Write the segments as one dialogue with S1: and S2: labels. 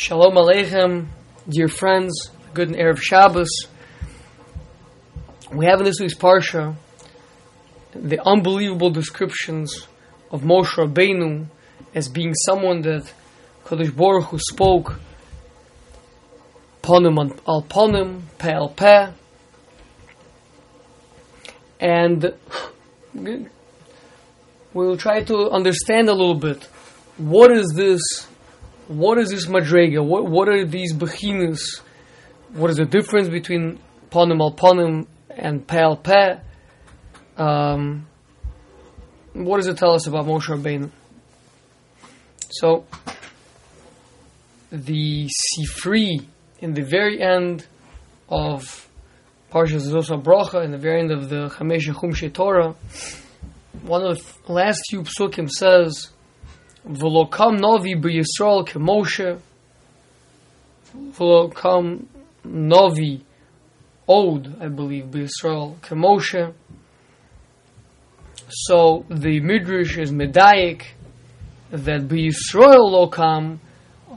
S1: Shalom Aleichem, dear friends, good and Erev Shabbos. We have in this week's Parsha the unbelievable descriptions of Moshe Rabbeinu as being someone that Kadosh Baruch Hu spoke ponim al ponim, pe al pe, and we'll try to understand a little bit what is this what is this madrega? What, what are these behemoths? What is the difference between ponim al ponim and pe al pe? Um, what does it tell us about Moshe Rabbeinu? So the Sifri in the very end of Parshas Zosa Bracha, in the very end of the Chamesh Chumshe Torah, one of the last few psukim says, "V'lokam novi b'Yisrael k'Moshe." V'lokam novi od, I believe, b'Yisrael k'Moshe. So the midrash is medayik that b'Yisrael lokam,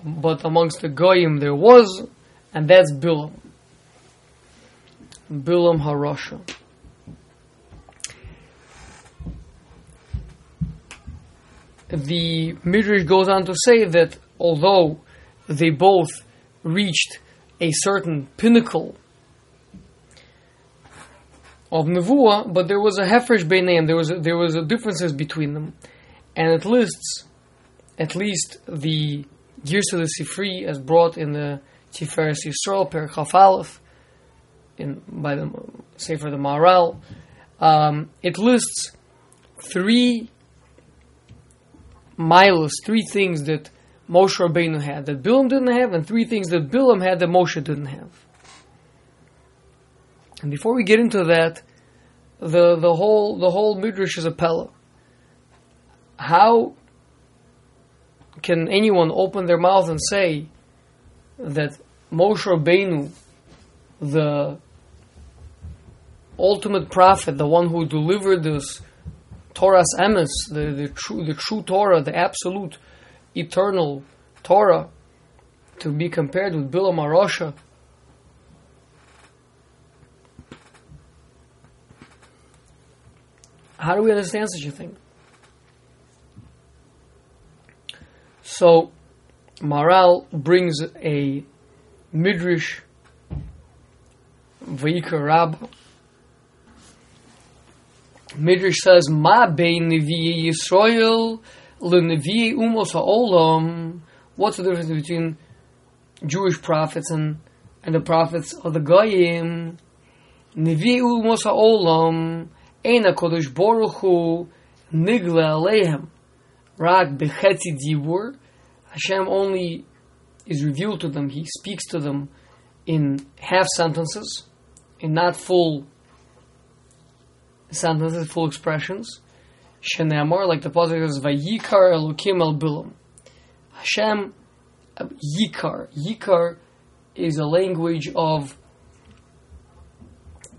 S1: but amongst the goyim there was, and that's Bilam. Bilam Harasha. The Midrash goes on to say that although they both reached a certain pinnacle of Nevuah, but there was a Hefresh Beinayim, there was a, there was a differences between them, and it lists at least the of the Sifri as brought in the Tiferes Yisrael Per Chaf in by the Sefer the Maharal, Um, it lists three milos, three things that Moshe Rabbeinu had that Bilam didn't have, and three things that Bilam had that Moshe didn't have. And before we get into that, the the whole the whole midrash is a pella. How can anyone open their mouth and say that Moshe Rabbeinu, the ultimate prophet, the one who delivered this Torah's emes, the, the true the true Torah, the absolute eternal Torah, to be compared with Bilam Arosha. How do we understand such a thing? So, Maharal brings a midrash, Vayikra Rab. Midrash says, "Ma bein nevi'ei Yisrael lenevi'ei umos ha'olam." What's the difference between Jewish prophets and and the prophets of the Goyim? Nevi'ei umos ha'olam ein Hakadosh Baruch Hu nigla aleihem rak bechetzi dibur. Hashem only is revealed to them, He speaks to them in half sentences, in not full sentences, full expressions. Shenemar, like the pasuk says, "Vayikar Elokim El Bilam." Hashem, uh, Yikar. Yikar is a language of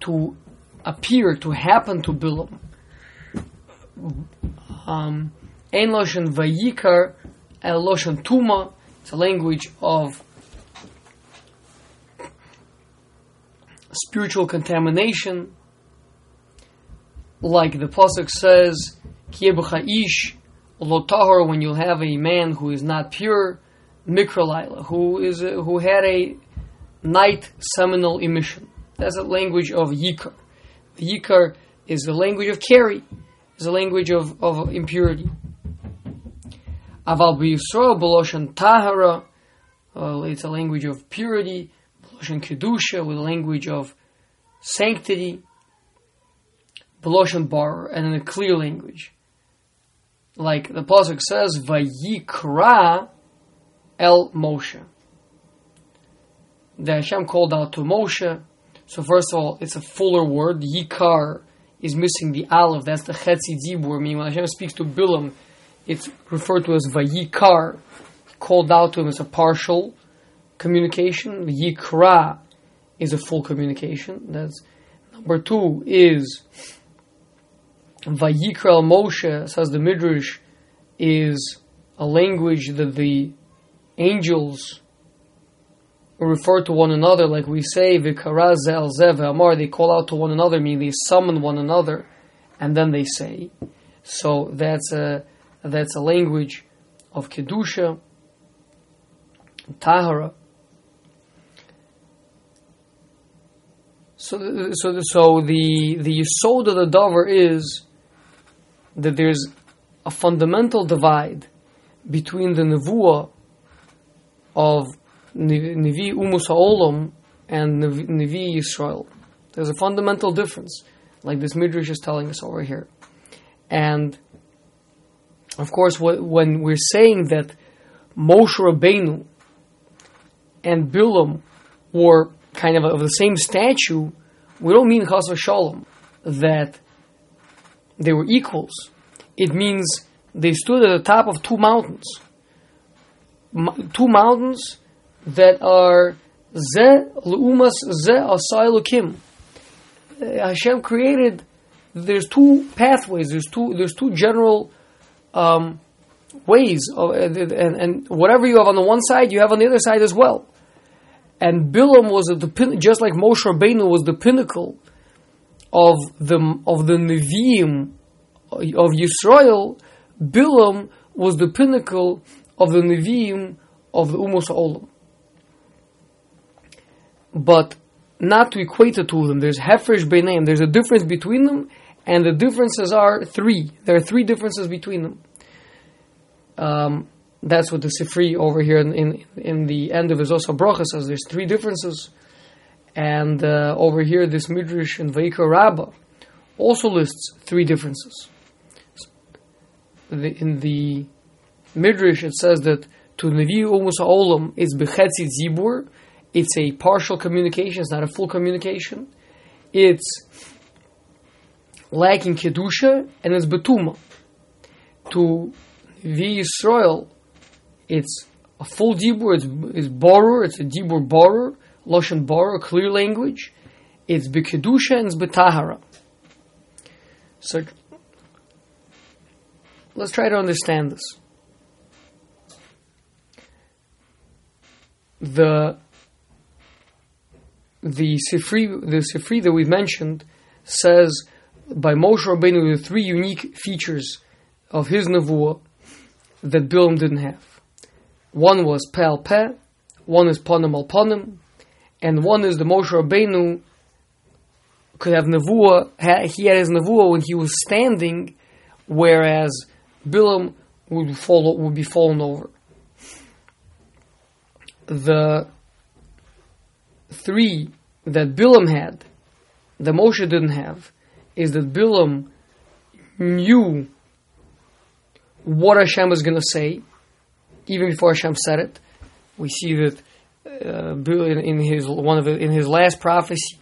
S1: to appear, to happen to Bilam. Um, Ein Loshen Vayikar El Tuma. It's a language of spiritual contamination. Like the Pasuk says, ish Lotahor, when you'll have a man who is not pure, Mikralaila, who is who had a night seminal emission. That's a language of Yikar. Yikar is the language of Keri, is a language of, of impurity. Aval b'Yisrael b'loshen tahara, uh, it's a language of purity. B'loshen kedusha, with a language of sanctity. B'loshen bar, and in a clear language. Like the pasuk says, "Vayikra el Moshe." The Hashem called out to Moshe. So first of all, it's a fuller word. Yikar is missing the aleph. That's the chetzi dibur. Meaning when Hashem speaks to Bilam, it's referred to as Vayikar, called out to him as a partial communication. Yikra is a full communication. That's number two is Vayikra Moshe, says the Midrash, is a language that the angels refer to one another, like we say, Vikaraz el Amar, they call out to one another, meaning they summon one another, and then they say. So that's a that's a language of kedusha, tahara. So, so, so the the yisod of the davar is that there's a fundamental divide between the nevuah of Nevi Umus Ha'olam and Nevi Yisrael. There's a fundamental difference, like this Midrash is telling us over here. And, of course, when we're saying that Moshe Rabbeinu and Bilam were kind of of the same statue, we don't mean Chas Shalom that they were equals. It means they stood at the top of two mountains. two mountains that are ze leumas ze asailukim. Uh, Hashem created. There's two pathways. There's two. There's two general um, ways, of, and, and, whatever you have on the one side, you have on the other side as well. And Bilam was the pin, just like Moshe Rabbeinu was the pinnacle of the of the Nevi'im of Yisrael. Bilam was the pinnacle of the Nevi'im of the Umos Olam but not to equate the two of them. There's Hefresh Beinayim. There's a difference between them, and the differences are three. There are three differences between them. Um, that's what the Sifri over here in, in, in the end of his Osa Bracha says. There's three differences. And uh, over here, this Midrash in Vayikra Rabbah also lists three differences. The, in the Midrash, it says that to Nevi Umus Olam is Bechetzi Zibur, it's a partial communication, it's not a full communication. It's lacking Kedusha and it's Betuma. To the Israel, it's a full Dibur, it's, it's it's a Dibur Borur, Loshan Borur, clear language. It's Bekedusha and it's Betahara. So let's try to understand this. The the Sifri, the Sifri that we've mentioned says by Moshe Rabbeinu the three unique features of his nevuah that Bilam didn't have. One was Pal Peh, one is Panim al Panim, and one is the Moshe Rabbeinu could have nevuah. He had his nevuah when he was standing, whereas Bilam would fall would be fallen over. The three that Bilam had, that Moshe didn't have, is that Bilam knew what Hashem was going to say, even before Hashem said it. We see that uh, in his one of in his last prophecy,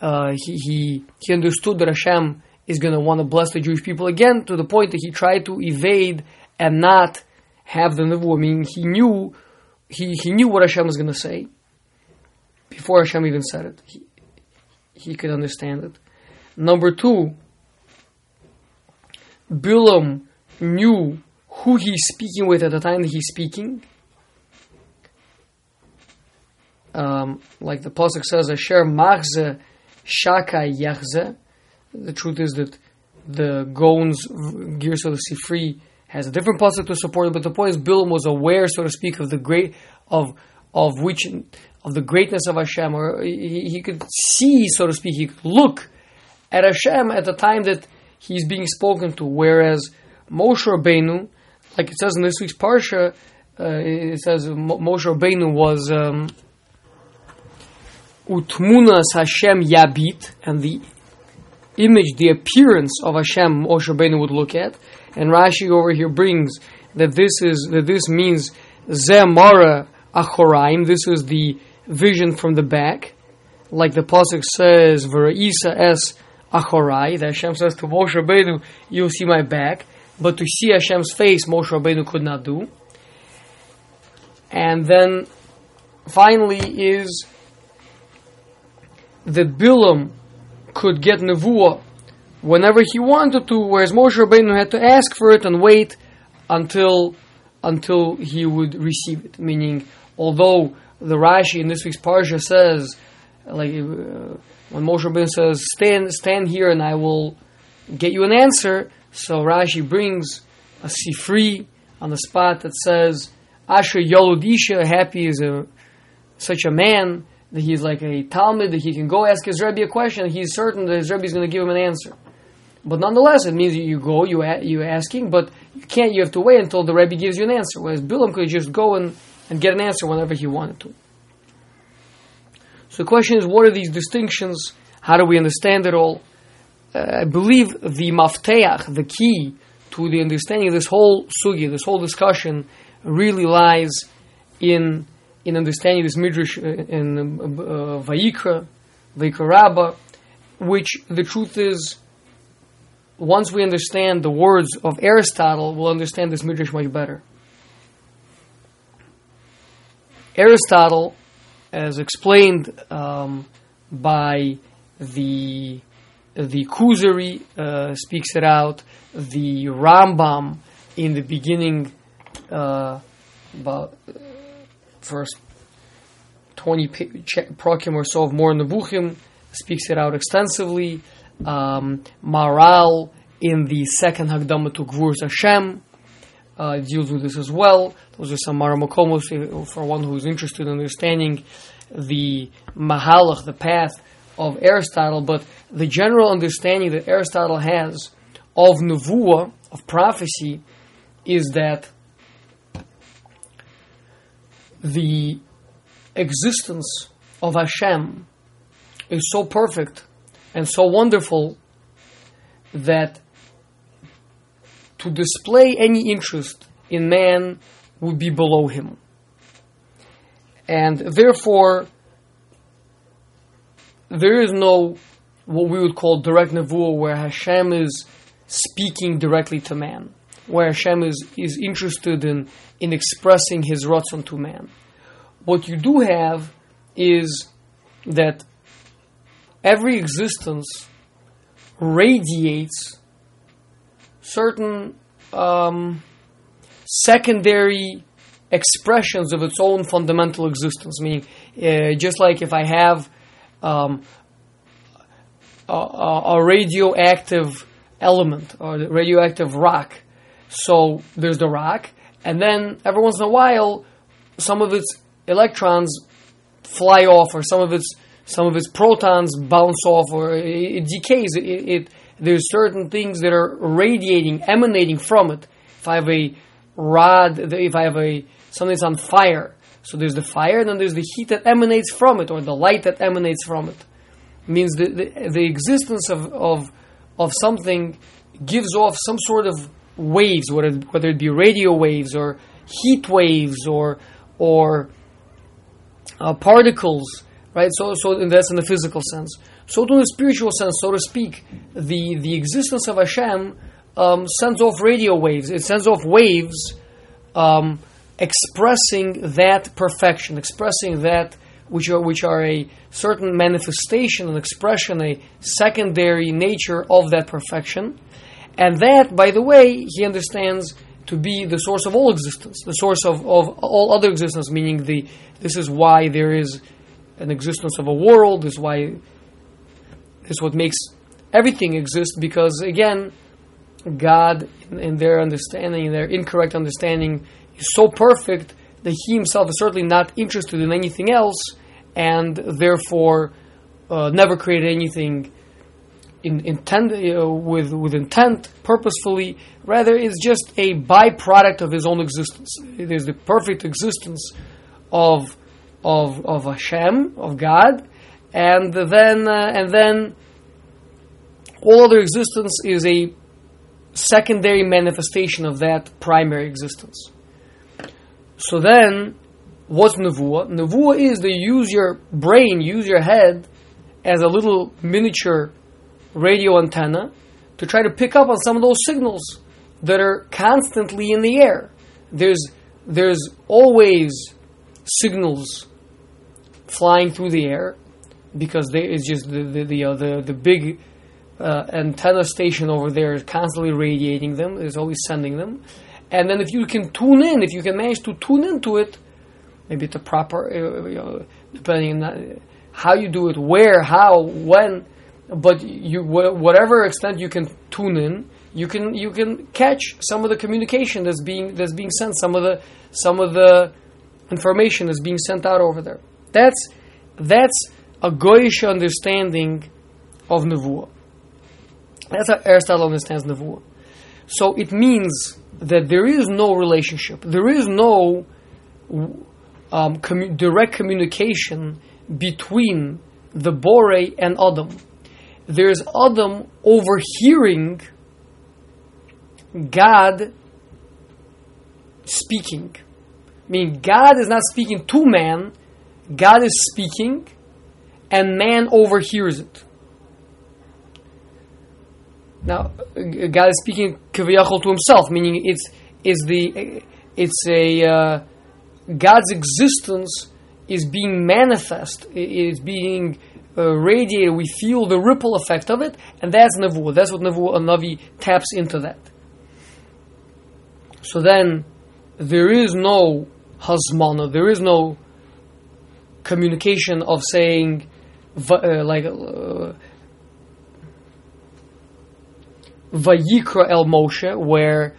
S1: uh, he, he he understood that Hashem is going to want to bless the Jewish people again, to the point that he tried to evade and not have the nevuah. I mean, he knew he, he knew what Hashem was going to say before Hashem even said it. He, he could understand it. Number two, Bilam knew who he's speaking with at the time that he's speaking. Um, like the pasuk says, "Asher machze shaka yachze." The truth is that the Gaon's Gears of the Sifri has a different pasuk to support it, but the point is, Bilam was aware, so to speak, of the great of of which of the greatness of Hashem, or he, he could see, so to speak, he could look at Hashem at the time that he's being spoken to. Whereas Moshe Rabbeinu, like it says in this week's parsha, uh, it says Moshe Rabbeinu was um, Utmunas Hashem Yabit, and the image, the appearance of Hashem, Moshe Rabbeinu would look at. And Rashi over here brings that this is that this means Zemara Achoraim. This is the vision from the back, like the pasuk says, "V'ra'isa es achorai." That Hashem says to Moshe Rabbeinu, "You'll see my back," but to see Hashem's face, Moshe Rabbeinu could not do. And then, finally, is that Bilam could get nevuah whenever he wanted to, whereas Moshe Rabbeinu had to ask for it and wait until until he would receive it. Meaning, although the Rashi in this week's parsha says, like uh, when Moshe Rabbeinu says, "Stand, stand here, and I will get you an answer." So Rashi brings a sifri on the spot that says, "Asher Yolodisha, happy is a such a man he's like a talmid that he can go ask his Rebbe a question. He's certain that his Rebbe is going to give him an answer." But nonetheless, it means you go, you you asking, but you can't. You have to wait until the Rebbe gives you an answer. Whereas Bilam could just go and, and get an answer whenever he wanted to. So the question is, what are these distinctions? How do we understand it all? Uh, I believe the mafteach, the key to the understanding of this whole sugi, this whole discussion, really lies in in understanding this midrash uh, in uh, Vayikra, Vayikra Rabbah, which the truth is once we understand the words of Aristotle, we'll understand this midrash much better. Aristotle, as explained um, by the the Kuzari, uh, speaks it out. The Rambam in the beginning, uh, about uh, first twenty prokim or so of Moreh Nevuchim, speaks it out extensively um, Maharal in the second Hagdama to Gevuros Hashem uh, deals with this as well. Those are some Maramakomos for one who is interested in understanding the Mahalach, the path of Aristotle, but the general understanding that Aristotle has of Nevuah, of prophecy, is that the existence of Hashem is so perfect and so wonderful that to display any interest in man would be below him. And therefore, there is no what we would call direct nevuah where Hashem is speaking directly to man, where Hashem is, is interested in, in expressing his ratzon to man. What you do have is that every existence radiates certain um, secondary expressions of its own fundamental existence. Meaning, uh, just like if I have um, a, a, radioactive element or radioactive rock, so there's the rock, and then every once in a while, some of its electrons fly off, or some of its some of its protons bounce off or it, it decays. It, it, there's certain things that are radiating, emanating from it. If I have a rod, if I have a something that's on fire, so there's the fire, and then there's the heat that emanates from it, or the light that emanates from it. it means the, the, the existence of, of of something gives off some sort of waves, whether whether it be radio waves or heat waves or or uh, particles right? So, so that's in the physical sense. So, in the spiritual sense, so to speak, the the existence of Hashem um, sends off radio waves. It sends off waves um, expressing that perfection, expressing that which are which are a certain manifestation, an expression, a secondary nature of that perfection, and that, by the way, he understands to be the source of all existence, the source of, of all other existence, meaning the this is why there is an existence of a world, is why is what makes everything exist because again, God in, in their understanding, in their incorrect understanding, is so perfect that He Himself is certainly not interested in anything else, and therefore uh, never created anything in intent uh, with with intent purposefully. Rather, it's just a byproduct of His own existence. It is the perfect existence of of of Hashem, of God, and then uh, and then all other existence is a secondary manifestation of that primary existence. So then, what's nevuah? Nevuah is to use your brain, use your head as a little miniature radio antenna to try to pick up on some of those signals that are constantly in the air. There's there's always signals flying through the air because they, it's just the the the, uh, the, the big uh, antenna station over there is constantly radiating them. Is always sending them, and then if you can tune in, if you can manage to tune into it, maybe it's a proper, uh, you know, depending on how you do it, where, how, when. But you, whatever extent you can tune in, you can you can catch some of the communication that's being that's being sent, some of the some of the information that's being sent out over there. That's that's a goyish understanding of nevuah. That's how Aristotle understands nevuah. So it means that there is no relationship, there is no um, commu- direct communication between the Bore and Adam. There's Adam overhearing God speaking. I mean, God is not speaking to man, God is speaking, and man overhears it. Now, God is speaking to himself, meaning it's is the it's a uh, God's existence is being manifest, is being uh, radiated. We feel the ripple effect of it, and that's nevuah. That's what nevuah, a navi taps into that. So then, there is no hasmana, there is no communication of saying, uh, like, uh, Vayikra el Moshe, where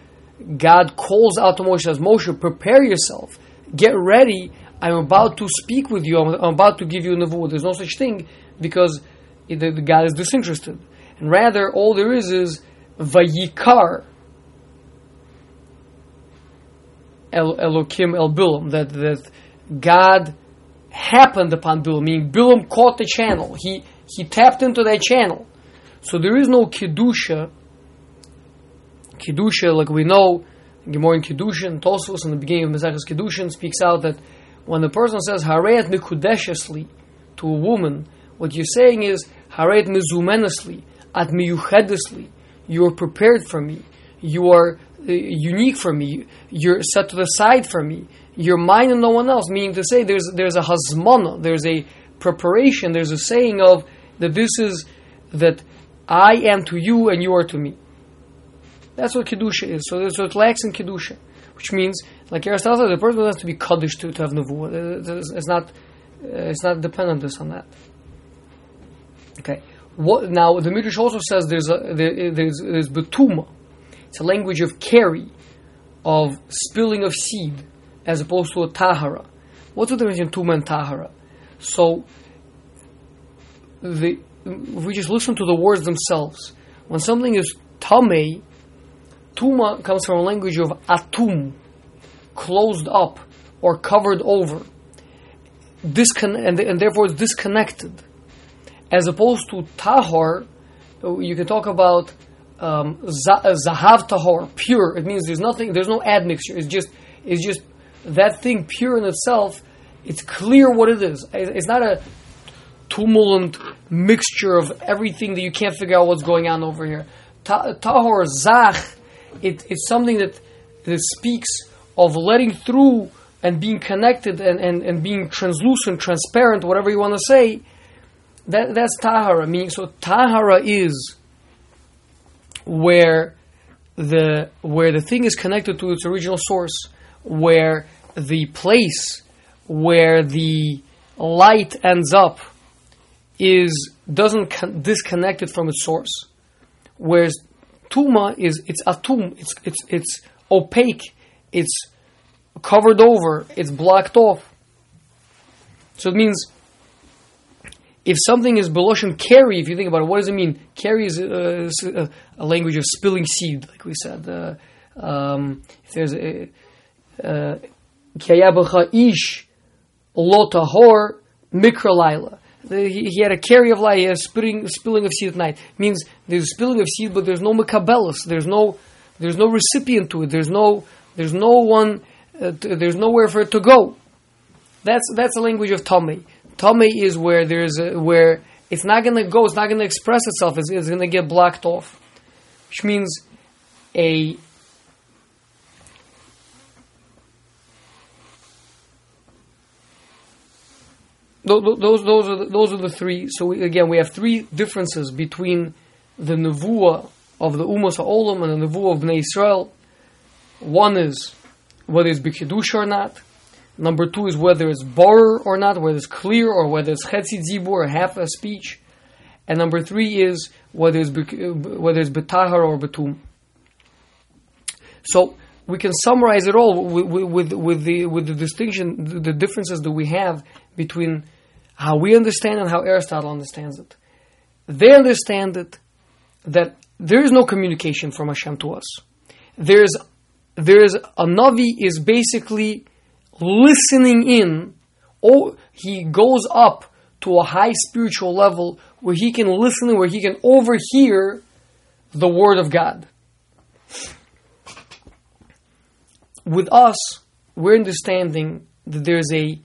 S1: God calls out to Moshe, says, Moshe, prepare yourself, get ready, I'm about to speak with you, I'm, I'm about to give you nevuah. There's no such thing because the, the God is disinterested. And rather, all there is is Vayikar, El, Elokim El Bilam, that, that God happened upon Bilam, meaning Bilam caught the channel. He, he tapped into that channel. So there is no Kedusha. Kedusha, like we know, Gemara in Kedushin, Tosfos in the beginning of Maseches Kedushin speaks out that when the person says Harayat mikudeshesli to a woman, what you're saying is Harayat mizumenesli, at miyuchedesli. You are prepared for me. You are uh, unique for me. You're set to the side for me. You're mine and no one else. Meaning to say, there's there's a hasmana, there's a preparation, there's a saying of that this is that I am to you and you are to me. That's what kedusha is. So, so what lacks in kedusha, which means, like Aristotle the person has to be kaddish to, to have nevuah. It's not uh, it's not dependent on that. Okay. What, now the Midrash also says there's a there, there's there's betuma. It's a language of carry, of spilling of seed, as opposed to a tahara. What's the difference between tuma and tahara? So, the, if we just listen to the words themselves, when something is tame, tuma comes from a language of atum, closed up or covered over, Discon- and, and therefore it's disconnected. As opposed to tahor, you can talk about um, zahav tahor, pure. It means there's nothing, there's no admixture. It's just, it's just that thing pure in itself. It's clear what it is. It's not a tumult mixture of everything that you can't figure out what's going on over here. tahor zach, it, it's something that, that speaks of letting through and being connected and, and, and being translucent, transparent, whatever you want to say. That, that's tahara. Meaning, so tahara is where the where the thing is connected to its original source, where the place where the light ends up is doesn't con- disconnect it from its source. Whereas tuma is it's atum, it's it's it's opaque, it's covered over, it's blocked off. So it means if something is Beloshan carry, if you think about it, what does it mean? Carry is a, a, language of spilling seed, like we said. Uh, um, if there's a Kayabacha ish lotahor mikra He had a carry of light, he had a spilling, spilling of seed at night. It means there's spilling of seed, but there's no mekabelis. There's no, there's no recipient to it. There's no, there's no one, uh, there's nowhere for it to go. That's that's the language of Tomei. Tame is where there's a, where it's not going to go, it's not going to express itself, it's, it's going to get blocked off. Which means a those, those, are the, those are the three. So we, again, we have three differences between the nevuah of the Umas Olam and the nevuah of Bnei Israel. One is whether it's B'Kiddush or not. Number two is whether it's bar or not, whether it's clear or whether it's chetzi zibur or half a speech. And number three is whether it's whether it's betahar or betum. So we can summarize it all with, with, with, the with the distinction, the differences that we have between how we understand and how Aristotle understands it. They understand it that there is no communication from Hashem to us. There's there's a navi is basically listening in. Oh, he goes up to a high spiritual level where he can listen, where he can overhear the word of God. With us, we're understanding that there's a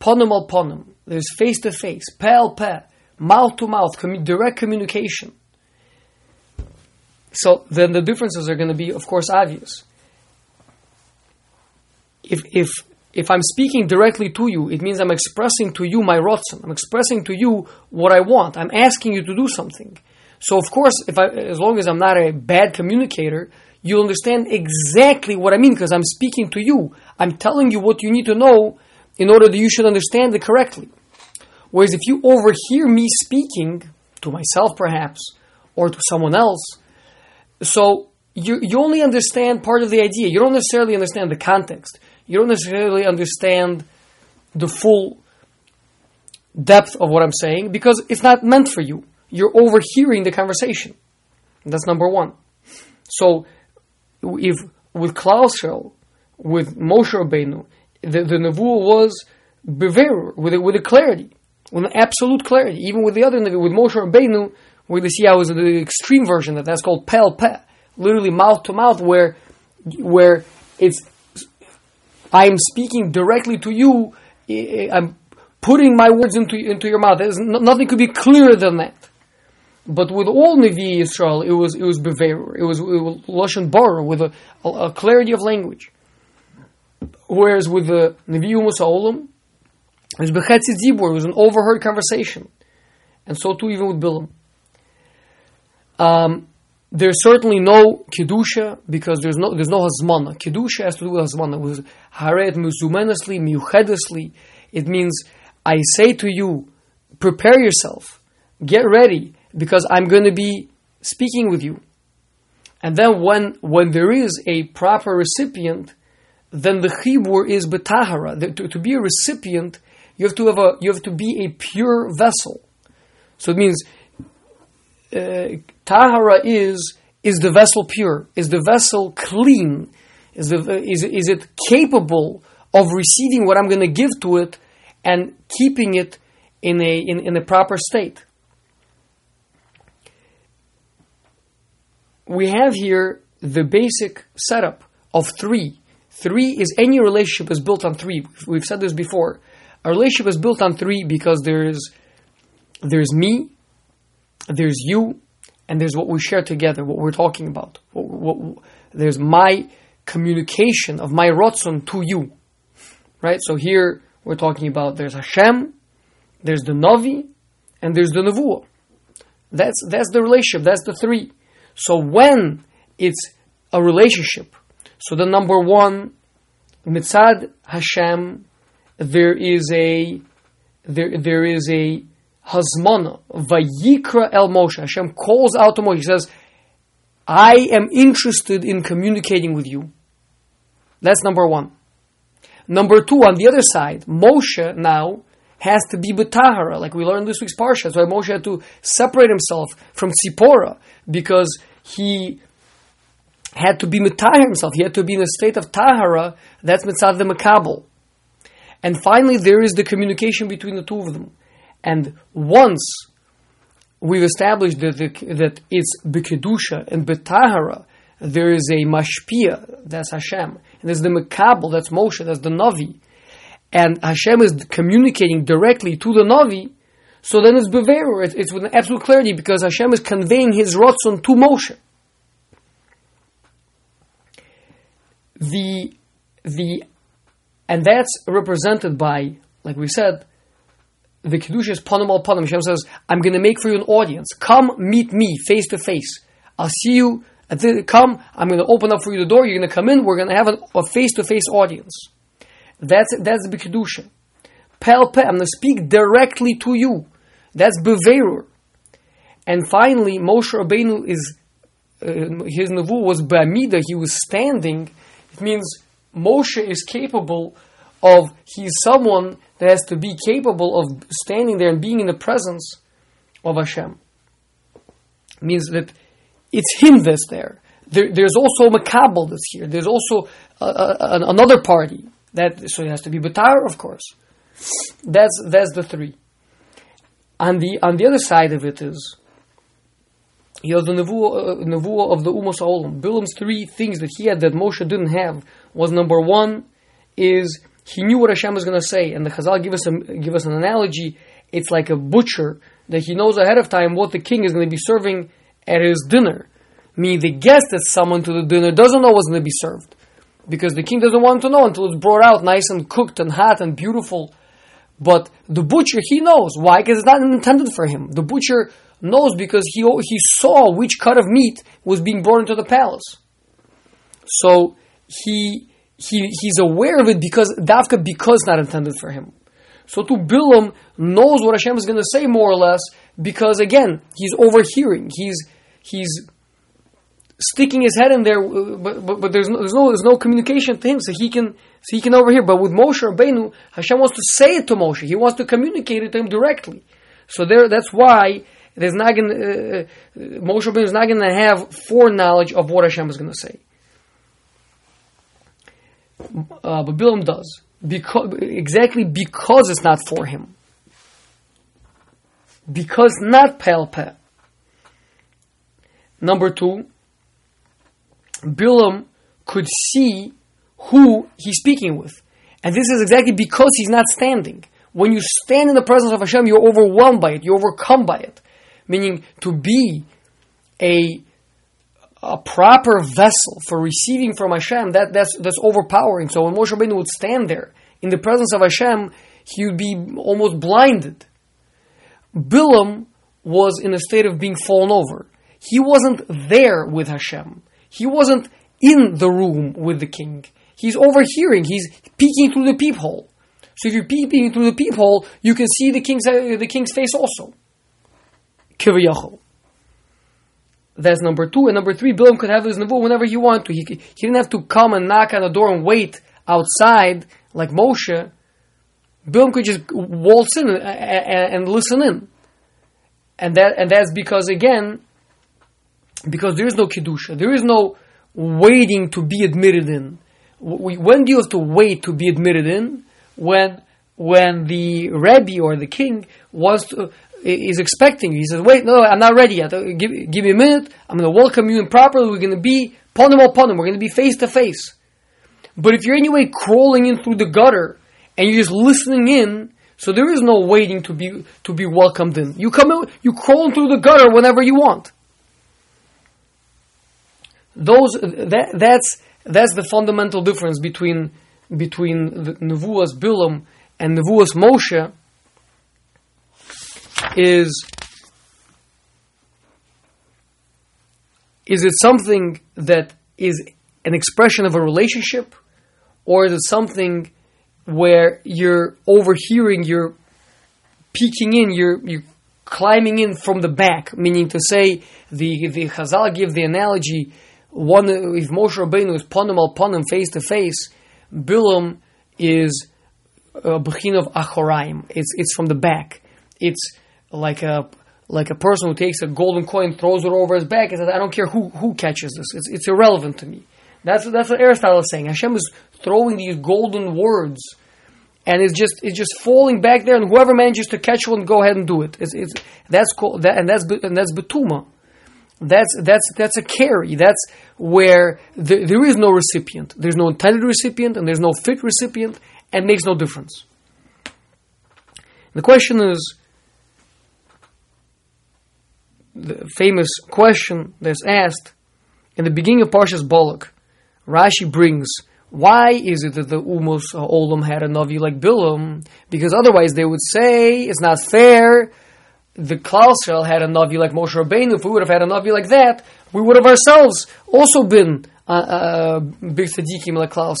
S1: ponim al ponim, there's face to face, pal pe, mouth to mouth, direct communication. So then the differences are going to be, of course, obvious. If, if, if I'm speaking directly to you, it means I'm expressing to you my rotzen. I'm expressing to you what I want. I'm asking you to do something. So of course, if I, as long as I'm not a bad communicator, you'll understand exactly what I mean because I'm speaking to you. I'm telling you what you need to know in order that you should understand it correctly. Whereas if you overhear me speaking to myself, perhaps, or to someone else, so you, you only understand part of the idea. You don't necessarily understand the context. You don't necessarily understand the full depth of what I'm saying because it's not meant for you. You're overhearing the conversation. That's number one. So, if with Klausel, with Moshe Rabbeinu, the, the Nevuah was bever with a, with a clarity, with an absolute clarity. Even with the other with Moshe Rabbeinu, where the how is the extreme version that that's called pel pe, literally mouth to mouth, where where it's I am speaking directly to you. I'm putting my words into into your mouth. There's nothing could be clearer than that. But with all Nevi Israel, it was it was bever, it was, it was with a, a, a, clarity of language. Whereas with the Nevi Musa Olam, it was bechetzi zibur, it was an overheard conversation, and so too even with Bilam. Um, there's certainly no kedusha because there's no there's no hazmana. Kedusha has to do with hazmana. With haret muzumenesli miuchedesli, it means I say to you, prepare yourself, get ready because I'm going to be speaking with you. And then when when there is a proper recipient, then the chibur is betahara. To, to be a recipient, you have to have a you have to be a pure vessel. So it means uh, tahara is is the vessel pure? Is the vessel clean? Is the is is it capable of receiving what I'm going to give to it and keeping it in a in, in a proper state? We have here the basic setup of three. Three is any relationship is built on three. We've said this before. A relationship is built on three because there's there's me, there's you, and there's what we share together, what we're talking about. What, what, there's my communication of my rotzon to you. Right? So here we're talking about there's Hashem, there's the Navi, and there's the Nevuah. That's, that's the relationship, that's the three. So when it's a relationship, so the number one, mitzad Hashem, there is a there, there is a Hazmana, Vayikra El Moshe. Hashem calls out to Moshe. He says, I am interested in communicating with you. That's number one. Number two, on the other side, Moshe now has to be Betahara, like we learned this week's Parsha. Why Moshe had to separate himself from Sipora, because he had to be Metahar himself. He had to be in a state of Tahara. That's Mitzad the Makabal. And finally, there is the communication between the two of them. And once we've established that, the, that it's Bekedusha and Betahara, there is a Mashpia, that's Hashem. And there's the Mekabel, that's Moshe, that's the Navi. And Hashem is communicating directly to the Navi, so then it's Beveru, it's, it's with absolute clarity because Hashem is conveying his Rotzon to Moshe. The, the, and that's represented by, like we said, the Kedusha is Panim al. Hashem says, I'm going to make for you an audience. Come meet me face to face. I'll see you. Come, I'm going to open up for you the door. You're going to come in. We're going to have a face to face audience. That's that's B'kedusha. Pel Pe, I'm going to speak directly to you. That's Beverur. And finally, Moshe Rabbeinu is, uh, his Navu was Ba'amida, he was standing. It means Moshe is capable of, he's someone that has to be capable of standing there and being in the presence of Hashem. It means that it's him that's there. there there's also Makabal that's here. There's also uh, uh, another party. That, so it has to be Batar, of course. That's, that's the three. On the, on the other side of it is, he has the nevuah, uh, of the Umos Olam. Bilam's three things that he had that Moshe didn't have was number one is he knew what Hashem was going to say, and the Chazal give us a, give us an analogy. It's like a butcher that he knows ahead of time what the king is going to be serving at his dinner. Meaning the guest that's summoned to the dinner doesn't know what's going to be served because the king doesn't want to know until it's brought out nice and cooked and hot and beautiful. But the butcher, he knows. Why? Because it's not intended for him. The butcher knows because he, he saw which cut of meat was being brought into the palace. So he, he, he's aware of it because, Dafka, because not intended for him. So to Bilam knows what Hashem is going to say more or less because again, he's overhearing. He's, he's sticking his head in there, uh, but, but, but there's, no, there's, no, there's no communication to him, so he can so he can overhear. But with Moshe Rabbeinu, Hashem wants to say it to Moshe. He wants to communicate it to him directly. So there, that's why there's not going uh, uh, Moshe Rabbeinu is not going to have foreknowledge of what Hashem is going to say. Uh, but Bilam does because exactly because it's not for him. Because not Pelpeh. Number two, Bilam could see who he's speaking with. And this is exactly because he's not standing. When you stand in the presence of Hashem, you're overwhelmed by it, you're overcome by it. Meaning to be a a proper vessel for receiving from Hashem, that, that's, that's overpowering. So when Moshe Rabbeinu would stand there in the presence of Hashem, he would be almost blinded. Bilam was in a state of being fallen over. He wasn't there with Hashem. He wasn't in the room with the king. He's overhearing. He's peeking through the peephole. So if you're peeping through the peephole, you can see the king's the king's face also. That's number two. And number three, Bilam could have his nevuah whenever he wanted to. He, he didn't have to come and knock on the door and wait outside like Moshe. Bilam could just waltz in and, and, and listen in. And that and that's because again, because there is no kedusha, there is no waiting to be admitted in. When do you have to wait to be admitted in? When when the Rebbe or the king wants to, is expecting you. He says, "Wait, no, I'm not ready yet. Give, give me a minute. I'm going to welcome you in properly. We're going to be ponim ponim. We're going to be face to face." But if you're anyway crawling in through the gutter and you're just listening in, so there is no waiting to be to be welcomed in. You come in, you crawl through the gutter whenever you want those that, that's that's the fundamental difference between between the Nevuas Bilam and Nevuas Moshe is is it something that is an expression of a relationship or is it something where you're overhearing you're peeking in you're you're climbing in from the back meaning to say the the Chazal give the analogy one if Moshe Rabbeinu is ponim al ponim face to face, Bilam is a bechin of achoraim. It's it's from the back. It's like a like a person who takes a golden coin, throws it over his back, and says, "I don't care who who catches this. It's it's irrelevant to me." That's that's what Aristotle is saying. Hashem is throwing these golden words, and it's just it's just falling back there, and whoever manages to catch one, go ahead and do it. It's, it's that's called that, and that's and that's betuma. That's that's that's a carry. That's where the, there is no recipient. There's no intended recipient, and there's no fit recipient, and makes no difference. The question is the famous question that's asked in the beginning of Parshas Balak. Rashi brings why is it that the Umos Olam had a Navi like Bilam? Because otherwise they would say it's not fair the Klal had a Navi like Moshe Rabbeinu, if we would have had a Navi like that, we would have ourselves also been uh, uh, big tzaddikim like Klal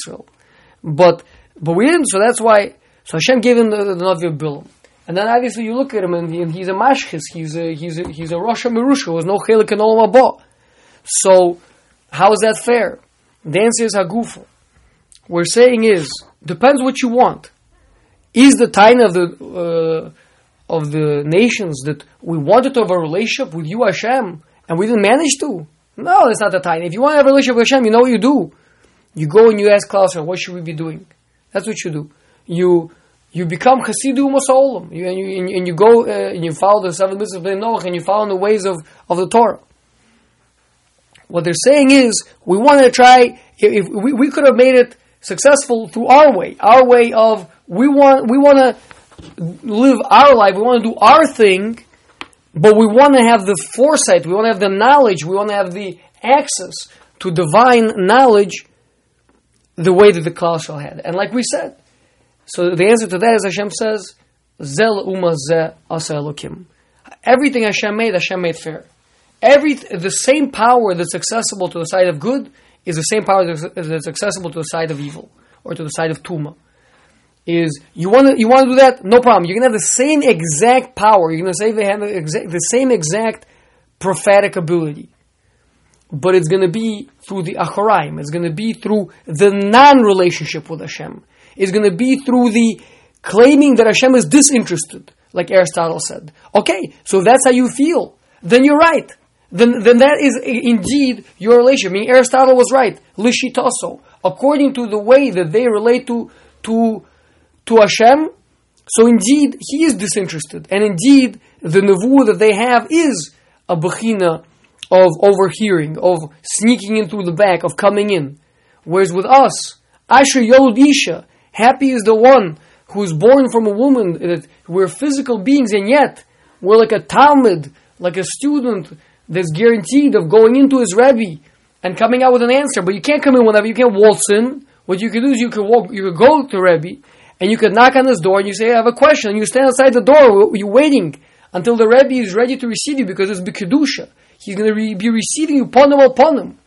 S1: But But we didn't, so that's why. So Hashem gave him the, the Navi of Bilam. And then obviously you look at him and, he, and he's a mashchis, he's a he's a he's a Rasha Merusha who has no chelik and olam haba. So how is that fair? The answer is hagufa. We're saying is depends what you want. Is the time of the uh, of the nations that we wanted to have a relationship with you Hashem and we didn't manage to? No, that's not the time. If you want to have a relationship with Hashem, you know what you do. You go and you ask Klaus, what should we be doing? That's what you do. You you become Chasidei Umos Olam. You, and, you, and you go uh, and you follow the seven mitzvahs of Noach and you follow the ways of, of the Torah. What they're saying is, we want to try, if, if we, we could have made it successful through our way, our way of, we want, we want to live our life, we want to do our thing, but we want to have the foresight, we want to have the knowledge, we want to have the access to divine knowledge the way that the Klal had. And like we said, so the answer to that is Hashem says, Zeh l'umas zeh asa elokim. Everything Hashem made, Hashem made fair. Every the same power that's accessible to the side of good is the same power that's accessible to the side of evil or to the side of tuma. Is you want to you want to do that? No problem. You're gonna have the same exact power. You're gonna say they have the, same exact prophetic ability, but it's gonna be through the acharim. It's gonna be through the non-relationship with Hashem is going to be through the claiming that Hashem is disinterested, like Aristotle said. Okay, so that's how you feel, then you're right. Then, then that is indeed your relation. I mean, Aristotle was right. Lishitaso. According to the way that they relate to, to, to Hashem, so indeed, he is disinterested. And indeed, the nevuah that they have is a bechina of overhearing, of sneaking in through the back, of coming in. Whereas with us, Ashrei Yelud Isha, Happy is the one who is born from a woman that we're physical beings and yet we're like a talmid, like a student that's guaranteed of going into his Rebbe and coming out with an answer. But you can't come in whenever, you can't waltz in. What you can do is you can walk, you can go to Rebbe and you can knock on his door and you say, I have a question. And you stand outside the door, you're waiting until the Rebbe is ready to receive you because it's B'Kedusha. He's going to be receiving you upon him.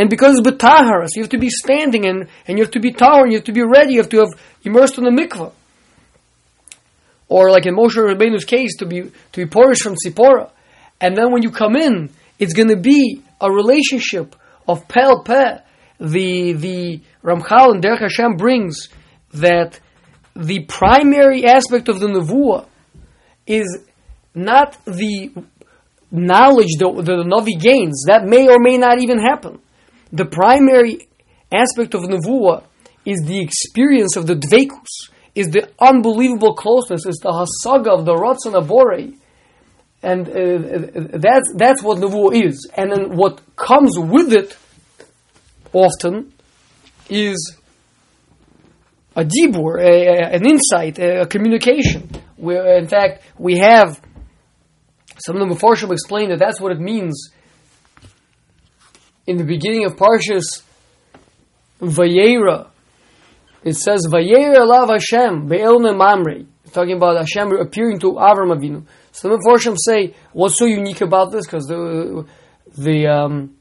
S1: And because it's betahara, so you have to be standing and, and you have to be tahar and you have to be ready, you have to have immersed in the mikvah. Or like in Moshe Rabbeinu's case, to be to be porished from Tzipora. And then when you come in, it's going to be a relationship of pel peh. The the Ramchal and Derech Hashem brings that the primary aspect of the nevuah is not the knowledge that the Navi gains. That may or may not even happen the primary aspect of Nevuah is the experience of the Dvekus, is the unbelievable closeness, is the Hasaga of the Ratzon HaBorei. And uh, that's, that's what Nevuah is. And then what comes with it often is a dibur, an insight, a, a, communication. Where, in fact, we have some of the Mepharshim explain that that's what it means in the beginning of Parshas Vayera, it says Vayera Lav Hashem Be'elne Mamre. Talking about Hashem appearing to Avram Avinu. So the Mepharshim say, what's so unique about this? Because the the um,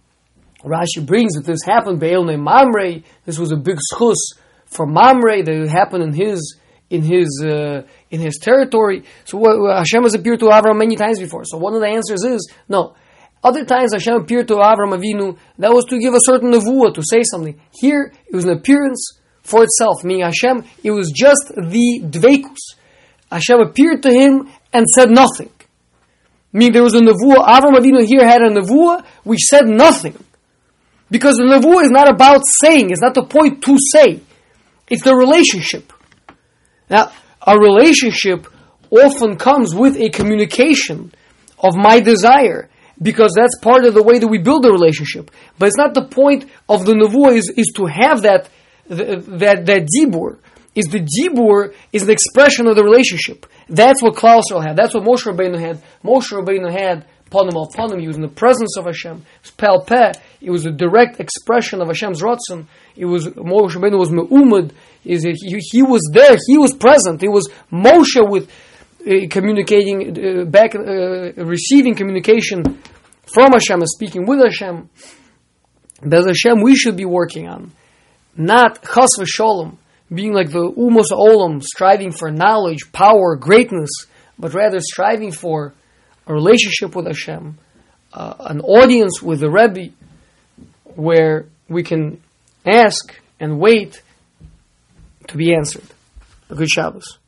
S1: Rashi brings that this happened Be'elne Mamre. This was a big zchus for Mamre that it happened in his in his uh, in his territory. So what, Hashem has appeared to Avram many times before. So one of the answers is no. Other times Hashem appeared to Avram Avinu, that was to give a certain nevuah, to say something. Here, it was an appearance for itself, meaning Hashem, it was just the dveikus. Hashem appeared to him and said nothing. Meaning there was a nevuah, Avram Avinu here had a nevuah which said nothing. Because the nevuah is not about saying, it's not the point to say. It's the relationship. Now, a relationship often comes with a communication of my desire because that's part of the way that we build a relationship. But it's not the point of the nevuah is, is to have that that that dibur. Is the dibur is the expression of the relationship. That's what Klaus had. That's what Moshe Rabbeinu had. Moshe Rabbeinu had panim al panim. He was in the presence of Hashem. Pel peh. It was a direct expression of Hashem's rotzen. It was Moshe Rabbeinu was me'umad. Is he, he was there. He was present. It was Moshe with communicating uh, back, uh, receiving communication from Hashem and speaking with Hashem. Bez Hashem, we should be working on not chas v'sholem being like the Umos Olam, striving for knowledge, power, greatness, but rather striving for a relationship with Hashem, uh, an audience with the Rebbe, where we can ask and wait to be answered. A good Shabbos.